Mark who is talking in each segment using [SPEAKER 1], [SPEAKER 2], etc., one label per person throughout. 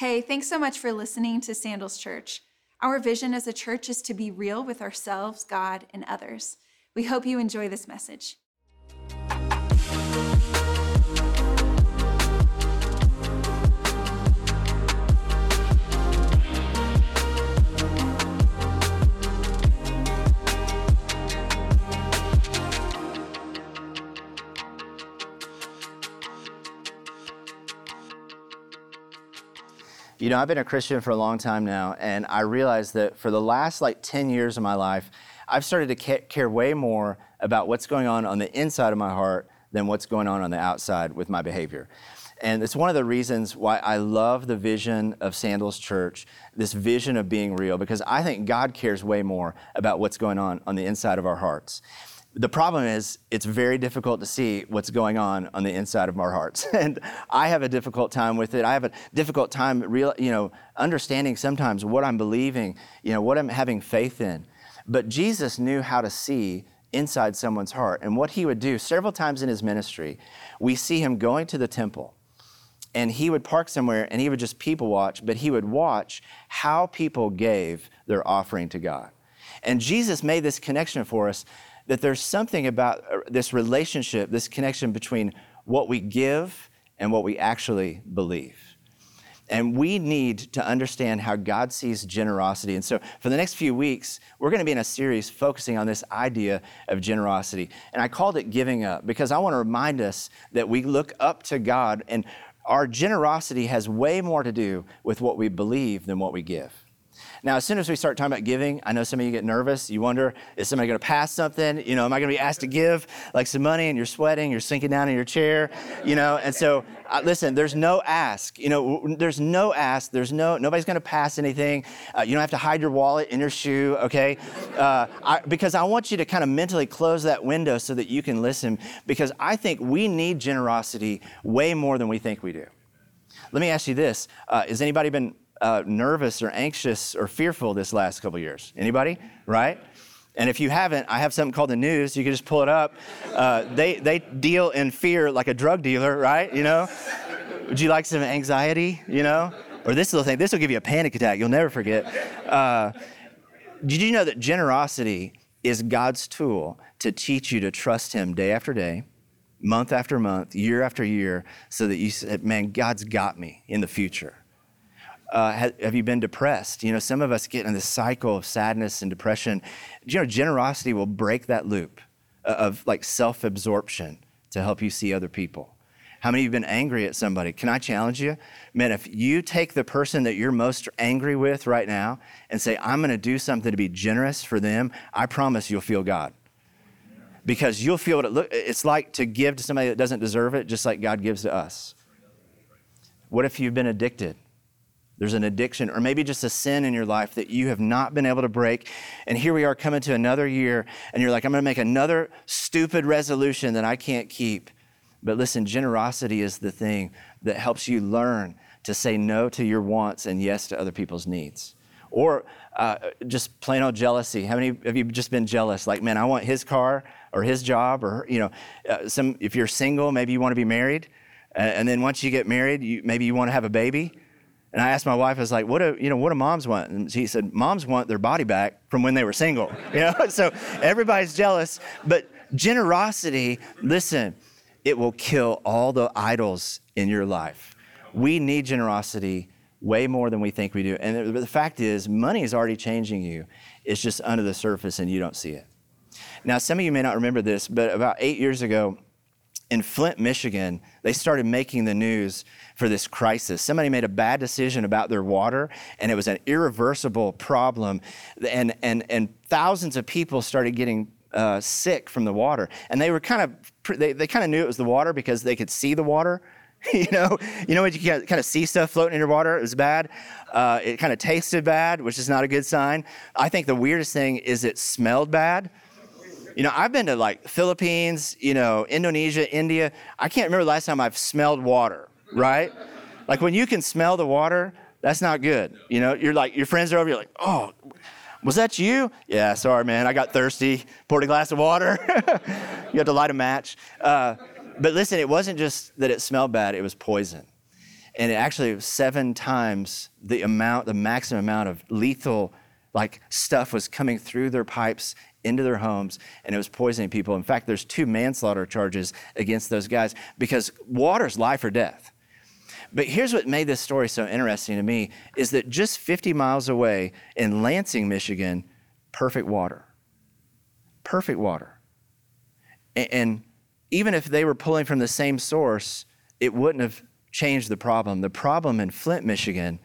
[SPEAKER 1] Hey, thanks so much for listening to Sandals Church. Our vision as a church is to be real with ourselves, God, and others. We hope you enjoy this message.
[SPEAKER 2] You know, I've been a Christian for a long time now, and I realized that for the last like 10 years of my life, I've started to care way more about what's going on on the inside of my heart than what's going on on the outside with my behavior. And it's one of the reasons why I love the vision of Sandals Church, this vision of being real, because I think God cares way more about what's going on on the inside of our hearts the problem is it's very difficult to see what's going on on the inside of our hearts. And i have a difficult time with it. I have a difficult time real you know understanding sometimes what i'm believing you know what i'm having faith in. But jesus knew how to see inside someone's heart. And what he would do several times in his ministry we see him going to the temple and he would park somewhere and he would just people watch but he would watch how people gave their offering to god. And jesus made this connection for us that there's something about uh, this relationship, this connection between what we give and what we actually believe. And we need to understand how God sees generosity. And so, for the next few weeks, we're going to be in a series focusing on this idea of generosity. And I called it Giving Up because I want to remind us that we look up to God, and our generosity has way more to do with what we believe than what we give. Now, as soon as we start talking about giving, I know some of you get nervous. You wonder, is somebody going to pass something? You know, am I going to be asked to give like some money and you're sweating, you're sinking down in your chair, you know? And so, uh, listen, there's no ask. You know, there's no ask. There's no, nobody's going to pass anything. Uh, you don't have to hide your wallet in your shoe, okay? Uh, I, because I want you to kind of mentally close that window so that you can listen because I think we need generosity way more than we think we do. Let me ask you this. Uh, has anybody been uh, nervous or anxious or fearful this last couple years? Anybody? Right? And if you haven't, I have something called the news. You can just pull it up. Uh, they, they deal in fear like a drug dealer, right? You know? Would you like some anxiety, you know? Or this little thing, this will give you a panic attack. You'll never forget. Uh, did you know that generosity is God's tool to teach you to trust Him day after day, month after month, year after year, so that you said, man, God's got me in the future? Uh, have, have, you been depressed? You know, some of us get in this cycle of sadness and depression. You know, generosity will break that loop of like self absorption to help you see other people. How many of you have been angry at somebody? Can I challenge you? Man, if you take the person that you're most angry with right now and say, I'm going to do something to be generous for them, I promise you'll feel God. Because you'll feel what it look, it's like to give to somebody that doesn't deserve it, just like God gives to us. What if you've been addicted? There's an addiction or maybe just a sin in your life that you have not been able to break. And here we are coming to another year, and you're like, I'm going to make another stupid resolution that I can't keep. But listen, generosity is the thing that helps you learn to say no to your wants and yes to other people's needs. Or uh, just plain old jealousy. How many of you just been jealous? Like, man, I want his car or his job, or you know, uh, some. If you're single, maybe you want to be married, and then once you get married, you, maybe you want to have a baby. And I asked my wife, I was like, what do, you know, what do moms want? And she said, moms want their body back from when they were single. You know, so everybody's jealous. But generosity, listen, it will kill all the idols in your life. We need generosity way more than we think we do. And the fact is, money is already changing you. It's just under the surface and you don't see it. Now, some of you may not remember this, but about eight years ago, in Flint, Michigan, they started making the news for this crisis. Somebody made a bad decision about their water, and it was an irreversible problem. And, and, and thousands of people started getting uh, sick from the water. And they were kind of, they, they kind of knew it was the water because they could see the water. you know, you know when you kind of see stuff floating in your water, it was bad. Uh, it kind of tasted bad, which is not a good sign. I think the weirdest thing is it smelled bad. You know, I've been to like Philippines, you know, Indonesia, India. I can't remember the last time I've smelled water, right? Like when you can smell the water, that's not good. You know, you're like, your friends are over, you're like, oh, was that you? Yeah, sorry, man. I got thirsty, poured a glass of water. you had to light a match. Uh, but listen, it wasn't just that it smelled bad, it was poison. and it actually was seven times the amount, the maximum amount of lethal like stuff was coming through their pipes into their homes and it was poisoning people. In fact, there's two manslaughter charges against those guys because water's life or death. But here's what made this story so interesting to me is that just 50 miles away in Lansing, Michigan, perfect water. Perfect water. And even if they were pulling from the same source, it wouldn't have changed the problem. The problem in Flint, Michigan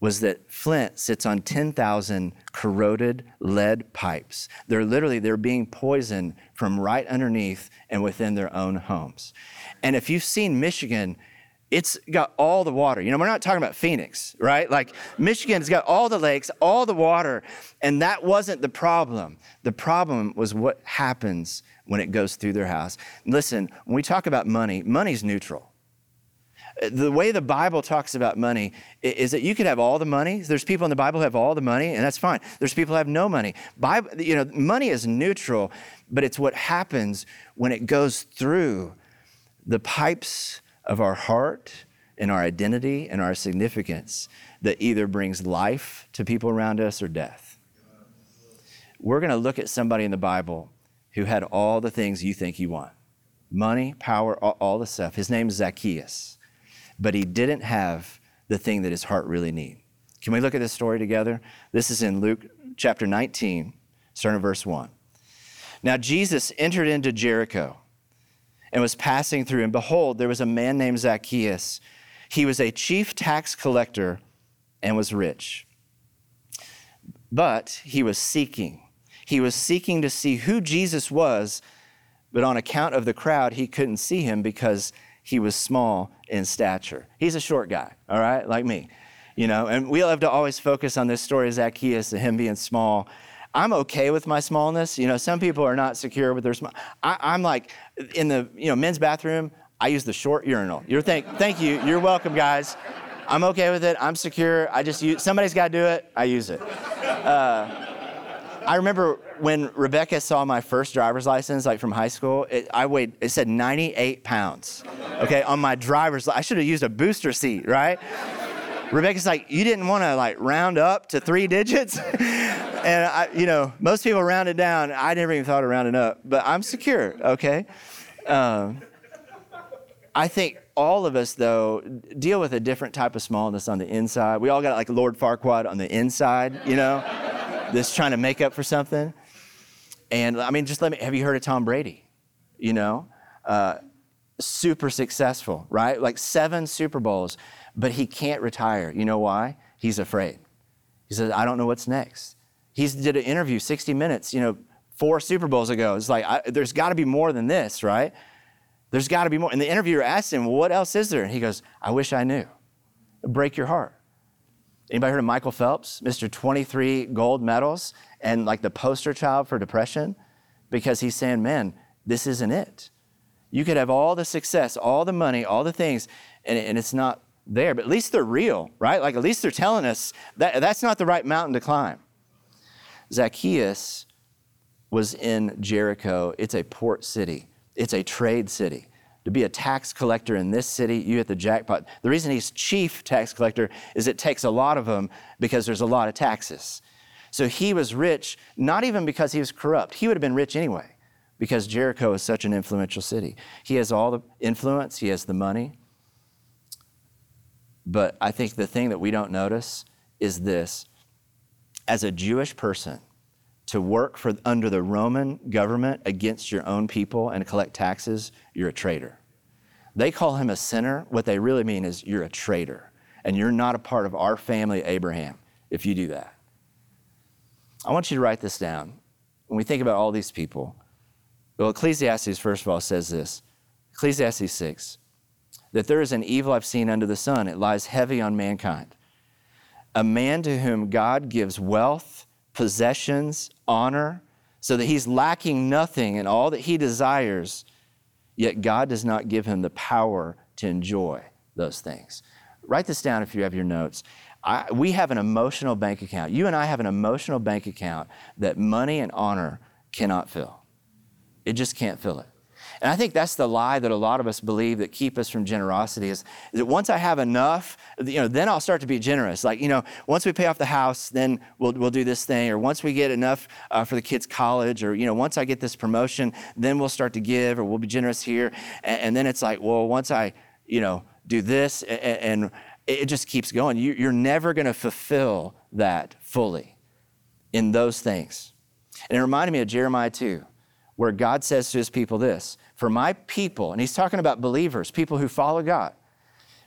[SPEAKER 2] was that Flint sits on 10,000 corroded lead pipes. They're literally they're being poisoned from right underneath and within their own homes. And if you've seen Michigan, it's got all the water. You know, we're not talking about Phoenix, right? Like Michigan's got all the lakes, all the water, and that wasn't the problem. The problem was what happens when it goes through their house. Listen, when we talk about money, money's neutral the way the Bible talks about money is that you could have all the money. There's people in the Bible who have all the money, and that's fine. There's people who have no money. Bible, you know, money is neutral, but it's what happens when it goes through the pipes of our heart and our identity and our significance that either brings life to people around us or death. We're going to look at somebody in the Bible who had all the things you think you want money, power, all, all the stuff. His name is Zacchaeus but he didn't have the thing that his heart really needed. Can we look at this story together? This is in Luke chapter 19, starting verse 1. Now Jesus entered into Jericho and was passing through, and behold, there was a man named Zacchaeus. He was a chief tax collector and was rich. But he was seeking. He was seeking to see who Jesus was, but on account of the crowd, he couldn't see him because he was small in stature. He's a short guy, all right, like me, you know, and we have to always focus on this story of Zacchaeus and him being small. I'm okay with my smallness. You know, some people are not secure with their small. I, am like in the you know men's bathroom. I use the short urinal. You're thank thank you. You're welcome, guys. I'm okay with it. I'm secure. I just use somebody's got to do it. I use it. Uh, I remember when Rebecca saw my first driver's license, like from high school, it, I weighed, it said 98 pounds, okay, on my driver's, I should have used a booster seat, right? Rebecca's like, you didn't want to like round up to three digits? and I, you know, most people round it down. I never even thought of rounding up, but I'm secure, okay? Um, I think all of us, though, deal with a different type of smallness on the inside. We all got like Lord Farquaad on the inside, you know? this trying to make up for something. And I mean, just let me, have you heard of Tom Brady? You know, uh, super successful, right? Like seven Super Bowls, but he can't retire. You know why? He's afraid. He says, I don't know what's next. He did an interview 60 minutes, you know, four Super Bowls ago. It's like, I, there's got to be more than this, right? There's got to be more. And the interviewer asked him, well, what else is there? And he goes, I wish I knew. Break your heart. Anybody heard of Michael Phelps, Mr. 23 gold medals, and like the poster child for depression? Because he's saying, man, this isn't it. You could have all the success, all the money, all the things, and, and it's not there. But at least they're real, right? Like at least they're telling us that that's not the right mountain to climb. Zacchaeus was in Jericho. It's a port city, it's a trade city to be a tax collector in this city, you hit the jackpot. The reason he's chief tax collector is it takes a lot of them because there's a lot of taxes. So he was rich, not even because he was corrupt. He would have been rich anyway because Jericho is such an influential city. He has all the influence, he has the money. But I think the thing that we don't notice is this as a Jewish person, to work for, under the Roman government against your own people and collect taxes, you're a traitor. They call him a sinner. What they really mean is you're a traitor, and you're not a part of our family, Abraham, if you do that. I want you to write this down. When we think about all these people, well, Ecclesiastes, first of all, says this Ecclesiastes 6 that there is an evil I've seen under the sun, it lies heavy on mankind. A man to whom God gives wealth, possessions, honor, so that he's lacking nothing in all that he desires, yet God does not give him the power to enjoy those things. Write this down if you have your notes. I, we have an emotional bank account. You and I have an emotional bank account that money and honor cannot fill. It just can't fill it. And I think that's the lie that a lot of us believe that keep us from generosity is, is that once I have enough, you know, then I'll start to be generous. Like, you know, once we pay off the house, then we'll, we'll do this thing. Or once we get enough uh, for the kids' college, or, you know, once I get this promotion, then we'll start to give, or we'll be generous here. And, and then it's like, well, once I, you know, do this, and, and it just keeps going. You, you're never going to fulfill that fully in those things. And it reminded me of Jeremiah 2, where God says to his people this For my people, and he's talking about believers, people who follow God,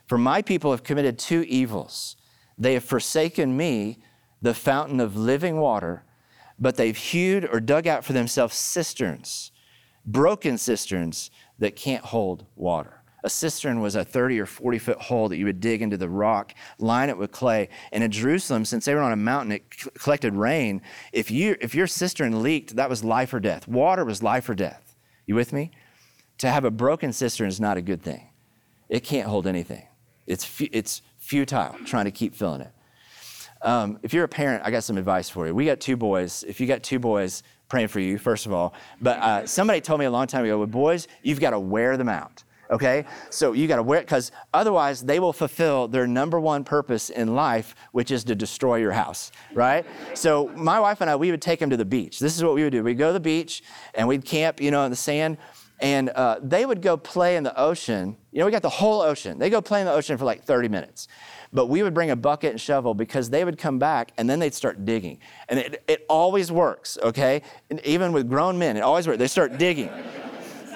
[SPEAKER 2] for my people have committed two evils. They have forsaken me, the fountain of living water, but they've hewed or dug out for themselves cisterns, broken cisterns that can't hold water. A cistern was a 30 or 40 foot hole that you would dig into the rock, line it with clay. And in Jerusalem, since they were on a mountain, it collected rain. If, you, if your cistern leaked, that was life or death. Water was life or death. You with me? To have a broken cistern is not a good thing. It can't hold anything. It's, it's futile trying to keep filling it. Um, if you're a parent, I got some advice for you. We got two boys. If you got two boys, praying for you, first of all. But uh, somebody told me a long time ago, with boys, you've got to wear them out okay? So you got to wear it because otherwise they will fulfill their number one purpose in life, which is to destroy your house, right? so my wife and I, we would take them to the beach. This is what we would do. We'd go to the beach and we'd camp, you know, in the sand. And uh, they would go play in the ocean. You know, we got the whole ocean. They go play in the ocean for like 30 minutes. But we would bring a bucket and shovel because they would come back and then they'd start digging. And it, it always works, okay? And even with grown men, it always works. They start digging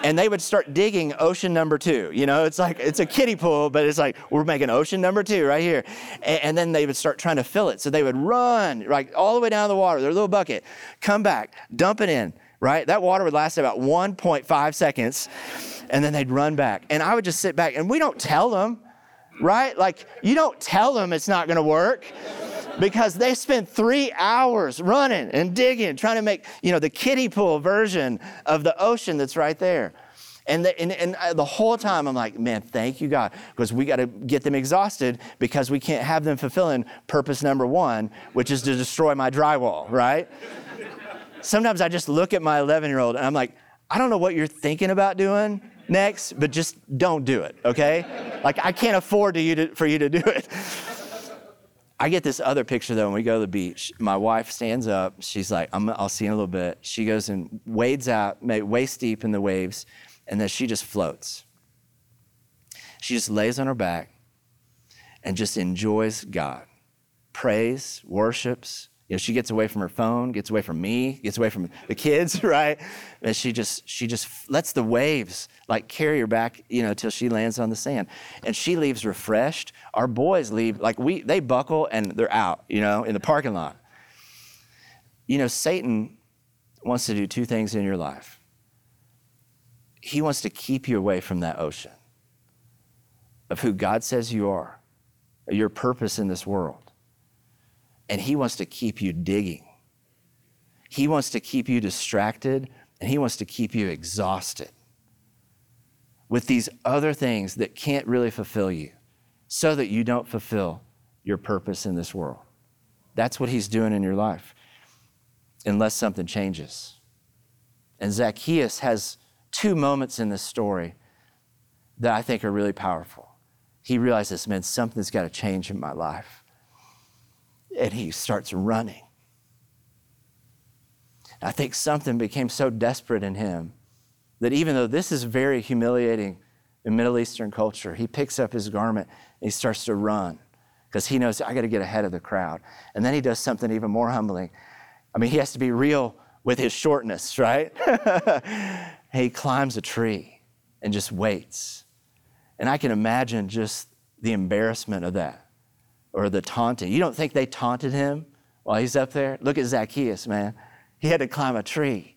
[SPEAKER 2] and they would start digging ocean number two. You know, it's like it's a kiddie pool, but it's like we're making ocean number two right here. And, and, then they would start trying to fill it. So they would run like all the way down the water, their little bucket, come back, dump it in. Right, that water would last about 1.5 seconds, and then they'd run back. And I would just sit back, and we don't tell them, right? Like you don't tell them it's not to work because they spent three hours running and digging, trying to make, you know, the kiddie pool version of the ocean that's right there. And the, and, and the whole time I'm like, man, thank you, God, because we got to get them exhausted because we can't have them fulfilling purpose number one, which is to destroy my drywall, right? Sometimes I just look at my 11 year old and I'm like, I don't know what you're thinking about doing next, but just don't do it, okay? like, I can't afford to you to, for you to do it. I get this other picture though when we go to the beach. My wife stands up. She's like, i will see you in a little bit. She goes and wades out, waist deep in the waves, and then she just floats. She just lays on her back and just enjoys God, prays, worships, you know, she gets away from her phone, gets away from me, gets away from the kids, right? And she just she just lets the waves like carry her back, you know, till she lands on the sand. And she leaves refreshed. Our boys leave like we they buckle and they're out, you know, in the parking lot. You know, Satan wants to do two things in your life. He wants to keep you away from that ocean of who God says you are, your purpose in this world and He wants to keep you digging. He wants to keep you distracted and He wants to keep you exhausted with these other things that can't really fulfill you so that you don't fulfill your purpose in this world. That's what He's doing in your life, unless something changes. And Zacchaeus has two moments in this story that I think are really powerful. He realizes, man, something's got to change in my life and he starts running. I think something became so desperate in him that even though this is very humiliating in Middle Eastern culture, he picks up his garment and he starts to run because he knows I got to get ahead of the crowd. And then he does something even more humbling. I mean, he has to be real with his shortness, right? he climbs a tree and just waits. And I can imagine just the embarrassment of that or the taunting. You don't think they taunted him while he's up there? Look at Zacchaeus, man. He had to climb a tree.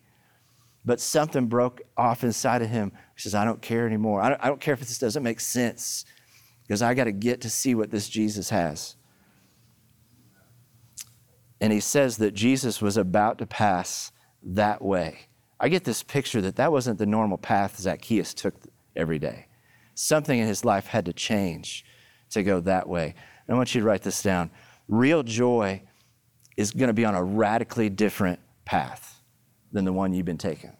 [SPEAKER 2] But something broke off inside of him. He says, I don't care anymore. I don't, I don't care if this doesn't make sense because I got to get to see what this Jesus has. And he says that Jesus was about to pass that way. I get this picture that that wasn't the normal path Zacchaeus took every day. Something in his life had to change to go that way. I want you to write this down. Real joy is going to be on a radically different path than the one you've been taking.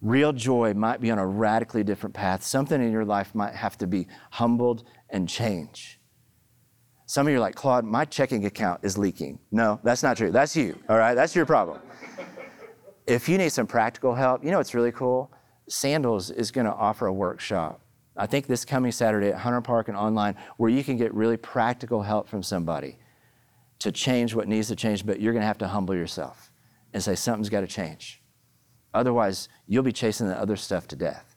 [SPEAKER 2] Real joy might be on a radically different path. Something in your life might have to be humbled and change. Some of you are like, Claude, my checking account is leaking. No, that's not true. That's you, all right? That's your problem. if you need some practical help, you know what's really cool? Sandals is going to offer a workshop. I think this coming Saturday at Hunter Park and online, where you can get really practical help from somebody to change what needs to change, but you're going to have to humble yourself and say, something's got to change. Otherwise, you'll be chasing the other stuff to death.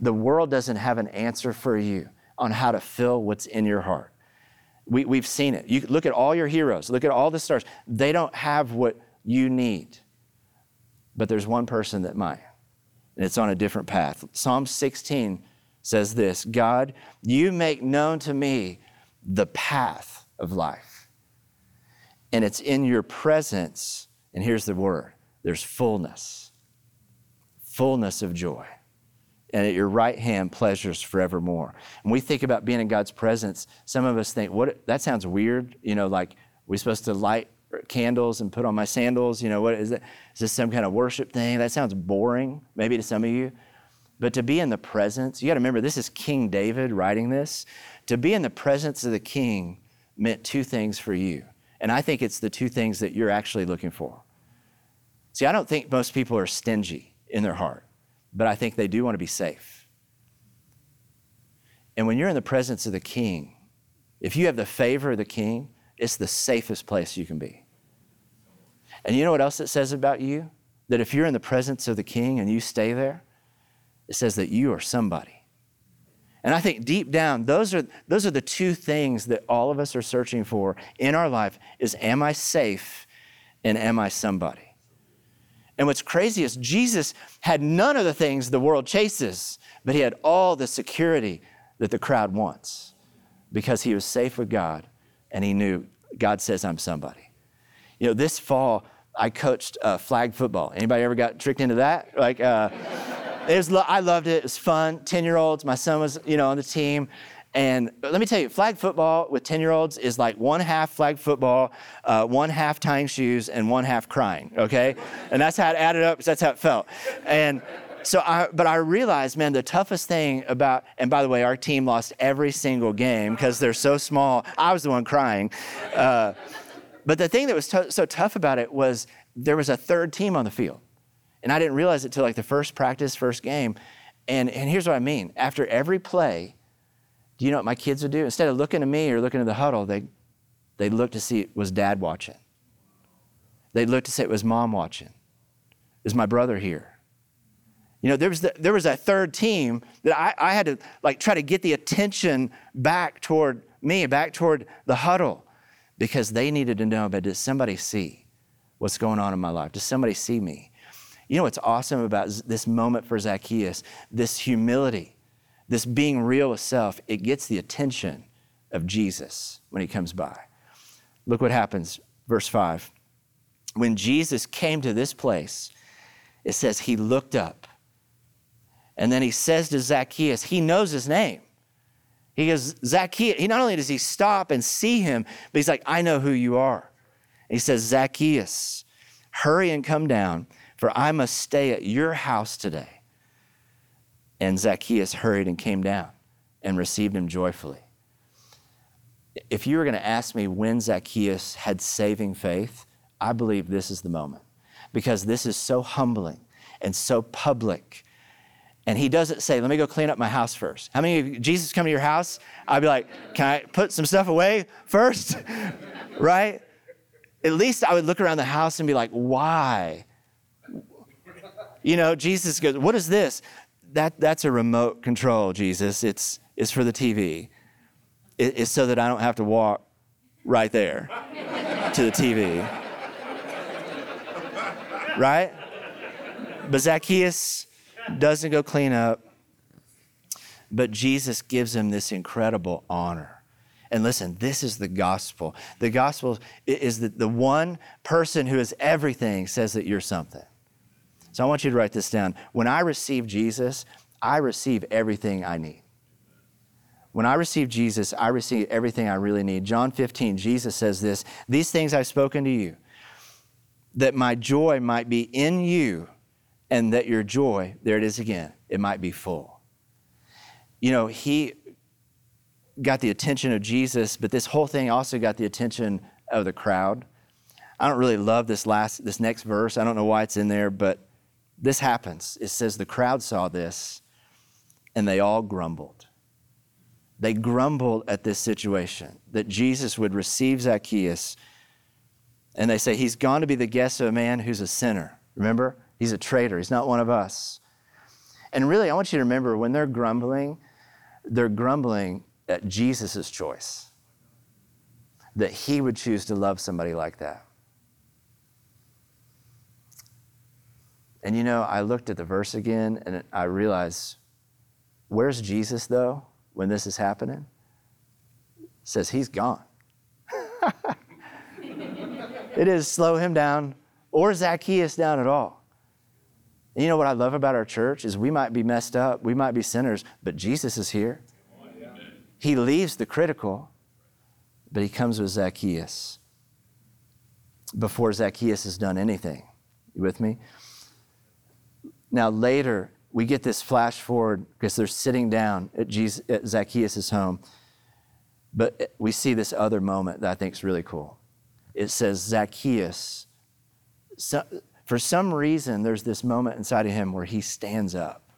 [SPEAKER 2] The world doesn't have an answer for you on how to fill what's in your heart. We, we've seen it. You look at all your heroes, look at all the stars. They don't have what you need. But there's one person that might, and it's on a different path. Psalm 16 says this God, you make known to me the path of life. And it's in your presence, and here's the word there's fullness, fullness of joy. And at your right hand, pleasures forevermore. When we think about being in God's presence, some of us think, what that sounds weird, you know, like we're supposed to light candles and put on my sandals, you know, what is that? Is this some kind of worship thing? That sounds boring, maybe to some of you. But to be in the presence, you got to remember this is King David writing this. To be in the presence of the king meant two things for you. And I think it's the two things that you're actually looking for. See, I don't think most people are stingy in their heart, but I think they do want to be safe. And when you're in the presence of the king, if you have the favor of the king, it's the safest place you can be. And you know what else it says about you? That if you're in the presence of the king and you stay there, it says that you are somebody. And I think deep down, those are, those are the two things that all of us are searching for in our life is am I safe and am I somebody? And what's crazy is Jesus had none of the things the world chases, but he had all the security that the crowd wants because he was safe with God and he knew God says I'm somebody. You know, this fall I coached uh, flag football. Anybody ever got tricked into that? Like, uh, it was, I loved it. It was fun. 10 year olds, my son was, you know, on the team. And let me tell you, flag football with 10 year olds is like one half flag football, uh, one half tying shoes, and one half crying, okay? And that's how it added up, that's how it felt. And so I, but I realized, man, the toughest thing about, and by the way, our team lost every single game because they're so small. I was the one crying. Uh, but the thing that was t- so tough about it was there was a third team on the field. And I didn't realize it till like the first practice, first game. And, and here's what I mean. After every play, do you know what my kids would do? Instead of looking at me or looking at the huddle, they, they'd look to see, was dad watching? They'd look to say, was mom watching? Is my brother here? You know, there was, the, there was a third team that I, I had to like try to get the attention back toward me, back toward the huddle, because they needed to know, but does somebody see what's going on in my life? Does somebody see me? You know what's awesome about this moment for Zacchaeus? This humility, this being real with self, it gets the attention of Jesus when he comes by. Look what happens, verse 5. When Jesus came to this place, it says he looked up. And then he says to Zacchaeus, he knows his name. He goes, Zacchaeus, he not only does he stop and see him, but he's like, I know who you are. And he says, Zacchaeus, hurry and come down for I must stay at your house today. And Zacchaeus hurried and came down and received him joyfully. If you were going to ask me when Zacchaeus had saving faith, I believe this is the moment because this is so humbling and so public. And he doesn't say, Let me go clean up my house first. How many of you, Jesus come to your house? I'd be like, Can I put some stuff away first? right? At least I would look around the house and be like, Why? You know, Jesus goes, What is this? That, that's a remote control, Jesus. It's, it's for the TV. It, it's so that I don't have to walk right there to the TV. Right? But Zacchaeus doesn't go clean up, but Jesus gives him this incredible honor. And listen, this is the gospel. The gospel is that the one person who is everything says that you're something. So I want you to write this down. When I receive Jesus, I receive everything I need. When I receive Jesus, I receive everything I really need. John 15, Jesus says this These things I've spoken to you, that my joy might be in you and that your joy, there it is again, it might be full. You know, he got the attention of Jesus, but this whole thing also got the attention of the crowd. I don't really love this last this next verse. I don't know why it's in there, but this happens. It says the crowd saw this and they all grumbled. They grumbled at this situation that Jesus would receive Zacchaeus and they say he's gone to be the guest of a man who's a sinner. Remember? He's a traitor. He's not one of us. And really, I want you to remember when they're grumbling, they're grumbling at Jesus' choice that he would choose to love somebody like that. And you know, I looked at the verse again and I realized where's Jesus though when this is happening? It says he's gone. it is slow him down or Zacchaeus down at all. And you know what I love about our church is we might be messed up, we might be sinners, but Jesus is here. He leaves the critical, but he comes with Zacchaeus before Zacchaeus has done anything. You with me? Now, later, we get this flash forward because they're sitting down at, Jesus, at Zacchaeus' home. But we see this other moment that I think is really cool. It says, Zacchaeus, so, for some reason, there's this moment inside of him where he stands up.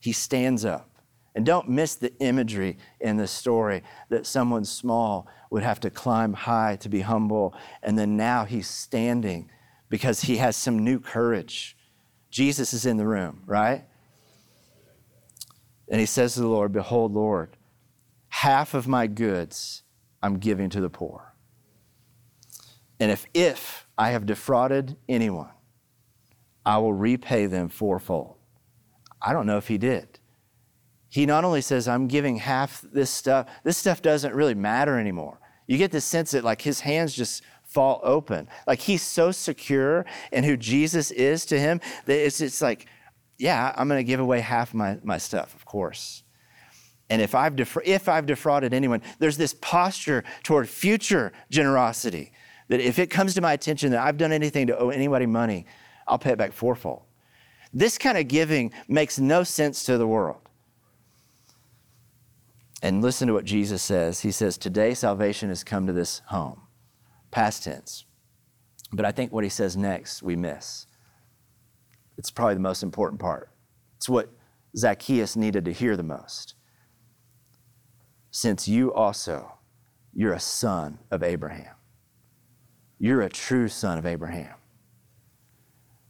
[SPEAKER 2] He stands up. And don't miss the imagery in the story that someone small would have to climb high to be humble, and then now he's standing because he has some new courage. Jesus is in the room, right? And he says to the Lord, Behold, Lord, half of my goods I'm giving to the poor. And if, if I have defrauded anyone, I will repay them fourfold. I don't know if he did he not only says, I'm giving half this stuff, this stuff doesn't really matter anymore. You get the sense that like his hands just fall open. Like he's so secure in who Jesus is to him that it's, it's like, yeah, I'm going to give away half my, my stuff, of course. And if I've, defra- if I've defrauded anyone, there's this posture toward future generosity that if it comes to my attention that I've done anything to owe anybody money, I'll pay it back fourfold. This kind of giving makes no sense to the world. And listen to what Jesus says. He says, Today salvation has come to this home. Past tense. But I think what he says next, we miss. It's probably the most important part. It's what Zacchaeus needed to hear the most. Since you also, you're a son of Abraham. You're a true son of Abraham.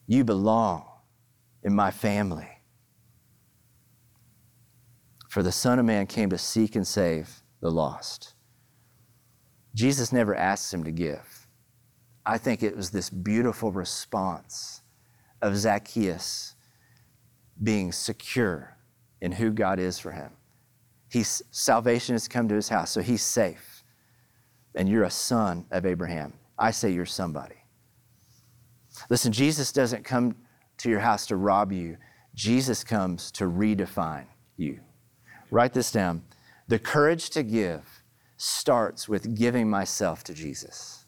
[SPEAKER 2] You belong in my family. For the Son of Man came to seek and save the lost. Jesus never asks him to give. I think it was this beautiful response of Zacchaeus being secure in who God is for him. He's, salvation has come to his house, so he's safe. And you're a son of Abraham. I say you're somebody. Listen, Jesus doesn't come to your house to rob you, Jesus comes to redefine you. Write this down. The courage to give starts with giving myself to Jesus.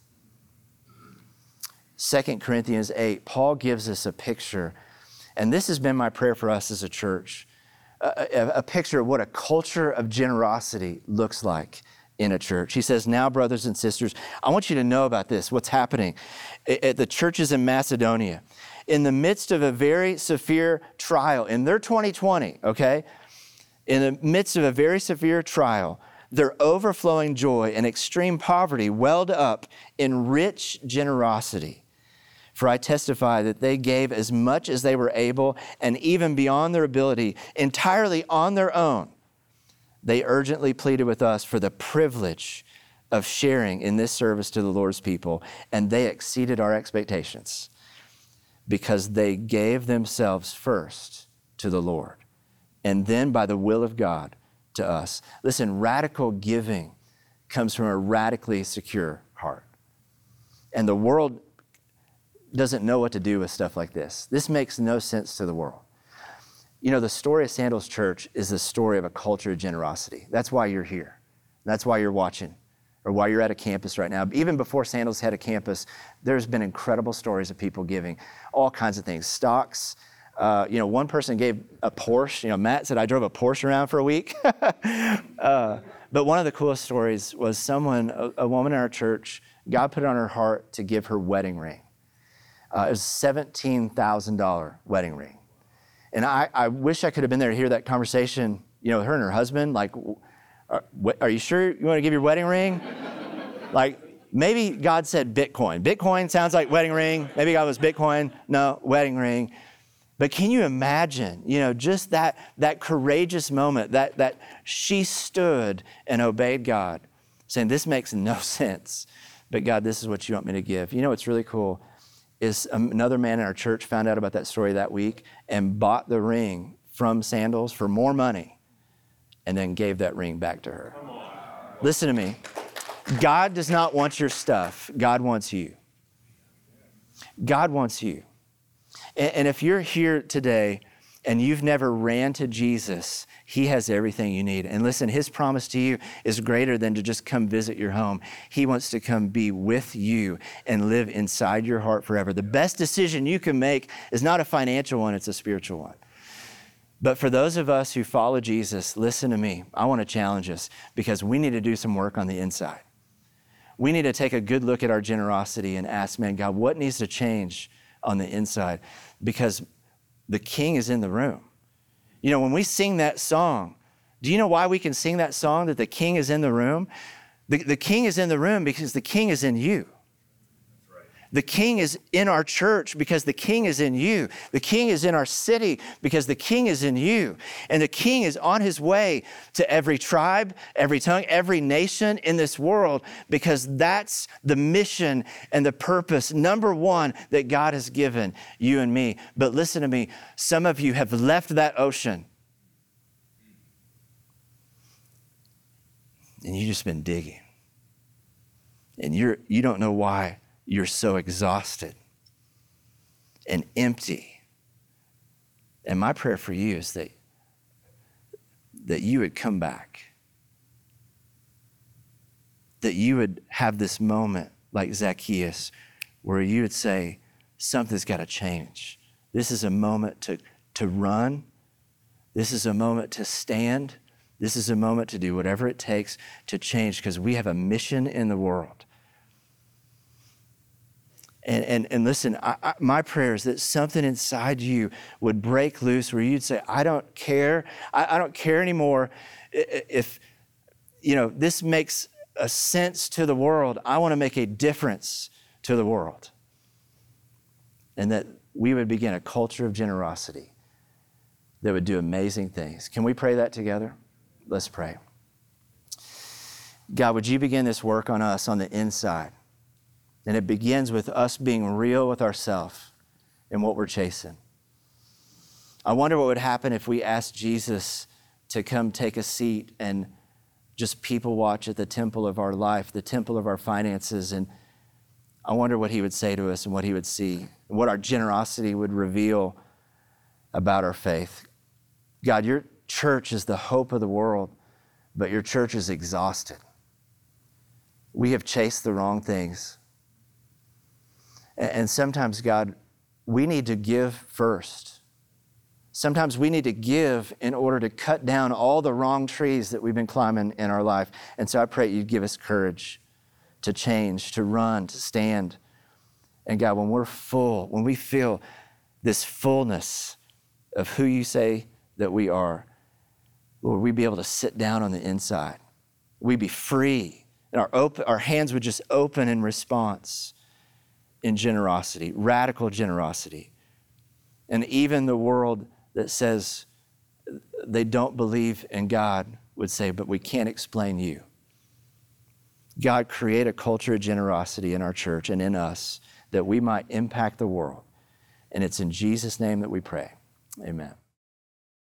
[SPEAKER 2] 2 Corinthians 8, Paul gives us a picture, and this has been my prayer for us as a church a, a, picture of what a culture of generosity looks like in a church. He says, Now, brothers and sisters, I want you to know about this, what's happening at the churches in Macedonia. In the midst of a very severe trial, in their 2020, okay, in the midst of a very severe trial, their overflowing joy and extreme poverty welled up in rich generosity. For I testify that they gave as much as they were able and even beyond their ability, entirely on their own. They urgently pleaded with us for the privilege of sharing in this service to the Lord's people, and they exceeded our expectations because they gave themselves first to the Lord and then by the will of God to us. Listen, radical giving comes from a radically secure heart. And the world doesn't know what to do with stuff like this. This makes no sense to the world. You know, the story of Sandals Church is the story of a culture of generosity. That's why you're here. That's why you're watching. or why you're at a campus right now, even before Sandals had a campus, there's been incredible stories of people giving all kinds of things stocks. Uh, you know, one person gave a Porsche. You know, Matt said, I drove a Porsche around for a week. uh, but one of the coolest stories was someone, a, a, woman in our church, God put it on her heart to give her wedding ring. Uh, it was $17,000 wedding ring. And I, I wish I could have been there to hear that conversation, you know, her and her husband, like, are, are you sure you want to give your wedding ring? like, maybe God said Bitcoin. Bitcoin sounds like wedding ring. Maybe God was Bitcoin. No, wedding ring. But can you imagine, you know, just that, that courageous moment that, that she stood and obeyed God, saying, This makes no sense, but God, this is what you want me to give. You know what's really cool is um, another man in our church found out about that story that week and bought the ring from Sandals for more money and then gave that ring back to her. Listen to me. God does not want your stuff, God wants you. God wants you. And, if you're here today and you've never ran to Jesus, He has everything you need. And listen, His promise to you is greater than to just come visit your home. He wants to come be with you and live inside your heart forever. The best decision you can make is not a financial one, it's a spiritual one. But for those of us who follow Jesus, listen to me. I want to challenge us because we need to do some work on the inside. We need to take a good look at our generosity and ask, man, God, what needs to change on the inside? Because the king is in the room. You know, when we sing that song, do you know why we can sing that song that the king is in the room? The, the king is in the room because the king is in you. The king is in our church because the king is in you. The king is in our city because the king is in you. And the king is on his way to every tribe, every tongue, every nation in this world because that's the mission and the purpose, number one, that God has given you and me. But listen to me, some of you have left that ocean. And you've just been digging. And you're, you don't know why you're so exhausted and empty. And my prayer for you is that, that you would come back, that you would have this moment like Zacchaeus where you would say, Something's got to change. This is a moment to, to run. This is a moment to stand. This is a moment to do whatever it takes to change because we have a mission in the world. And, and, and listen, I, I, my prayer is that something inside you would break loose where you'd say, I don't care. I, I don't care anymore if, you know, this makes a sense to the world. I want to make a difference to the world. And that we would begin a culture of generosity that would do amazing things. Can we pray that together? Let's pray. God, would you begin this work on us on the inside? And it begins with us being real with ourselves and what we're chasing. I wonder what would happen if we asked Jesus to come take a seat and just people watch at the temple of our life, the temple of our finances. And I wonder what he would say to us and what he would see, and what our generosity would reveal about our faith. God, your church is the hope of the world, but your church is exhausted. We have chased the wrong things. And sometimes, God, we need to give first. Sometimes we need to give in order to cut down all the wrong trees that we've been climbing in our life. And so I pray you'd give us courage to change, to run, to stand. And God, when we're full, when we feel this fullness of who you say that we are, Lord, we'd be able to sit down on the inside. We'd be free, and our, open, our hands would just open in response in generosity, radical generosity. And even the world that says they don't believe in God would say, but we can't explain you. God, create a culture of generosity in our church and in us that we might impact the world. And it's in Jesus' name that we pray. Amen.